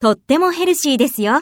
とってもヘルシーですよ。